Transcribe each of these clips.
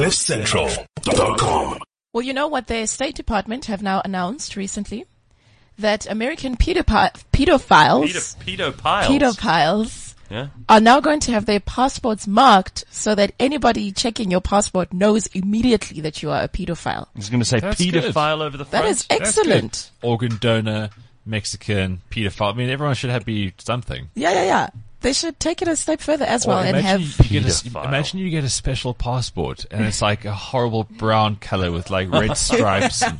CliffCentral.com. Well, you know what the State Department have now announced recently? That American pedopi- pedophiles, Pedo, pedophiles. pedophiles, Yeah. are now going to have their passports marked so that anybody checking your passport knows immediately that you are a pedophile. I was going to say That's good. pedophile over the That front. That's excellent. Organ donor, Mexican, pedophile. I mean, everyone should have be something. Yeah, yeah, yeah. They should take it a step further as well Or and have. you get a, imagine you get a special passport and it's like a horrible brown color with like red stripes. and,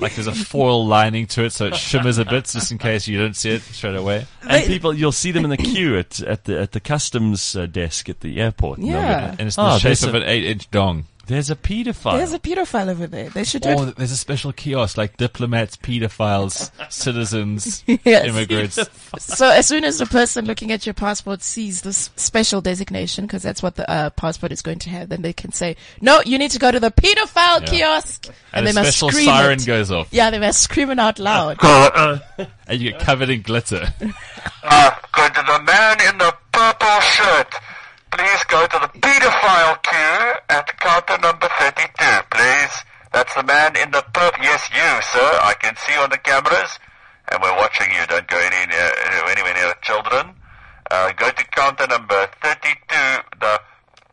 like there's a foil lining to it so it shimmers a bit just in case you don't see it straight away. and people, you'll see them in the queue at, at the at the customs uh, desk at the airport. and Yeah. get- And it's in Oh, the shape of a- an eight inch dong. There's a pedophile. There's a pedophile over there. They should do Or it. there's a special kiosk like diplomats, pedophiles, citizens, Yes. immigrants. So as soon as the person looking at your passport sees this special designation, because that's what the uh, passport is going to have, then they can say, "No, you need to go to the pedophile Yeah. kiosk," And, they a must special scream siren it. goes off. Yeah, they must scream it out loud. And you get covered in glitter. Uh, go to the man in the purple shirt. Please go to the pedophile queue at counter number 32, please. That's the man in the purple. Yes, you, sir. I can see on the cameras. And we're watching you. Don't go any near, anywhere near the children. Uh, go to counter number 32, the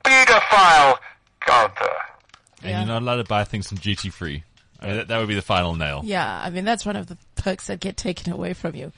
pedophile counter. And Yeah. you're not allowed to buy things from duty free. I mean, that, that would be the final nail. Yeah, I mean that's one of the perks that get taken away from you.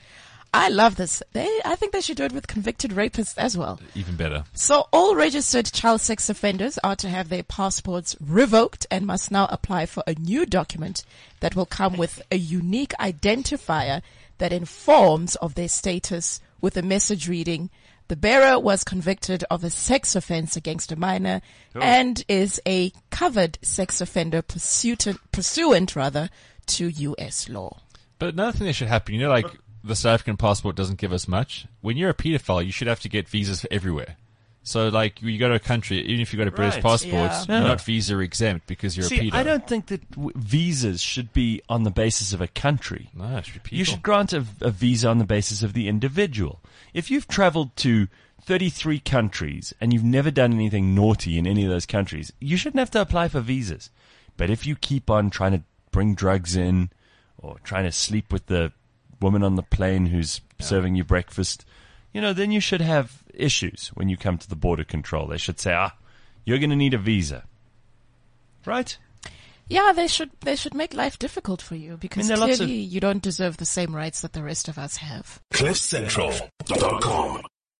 I love this. They, I think they should do it with convicted rapists as well. Even better. So all registered child sex offenders are to have their passports revoked and must now apply for a new document that will come with a unique identifier that informs of their status with a message reading, the bearer was convicted of a sex offense against a minor oh. and is a covered sex offender pursuant, pursuant rather to U.S. law. But another thing that should happen, you know, like the South African passport doesn't give us much. When you're a pedophile, you should have to get visas for everywhere. So, like, you go to a country, even if you've got a British Right. passport, Yeah. you're Yeah. not visa exempt because you're a See, pedo. I don't think that w- visas should be on the basis of a country. No, it should be people. You should grant a, a visa on the basis of the individual. If you've traveled to 33 countries and you've never done anything naughty in any of those countries, you shouldn't have to apply for visas. But if you keep on trying to bring drugs in or trying to sleep with the woman on the plane who's serving you breakfast, you know, then you should have issues when you come to the border control. They should say, ah, you're going to need a visa. Right? Yeah, they should they should make life difficult for you because there are lots of- clearly you don't deserve the same rights that the rest of us have. CliffCentral.com.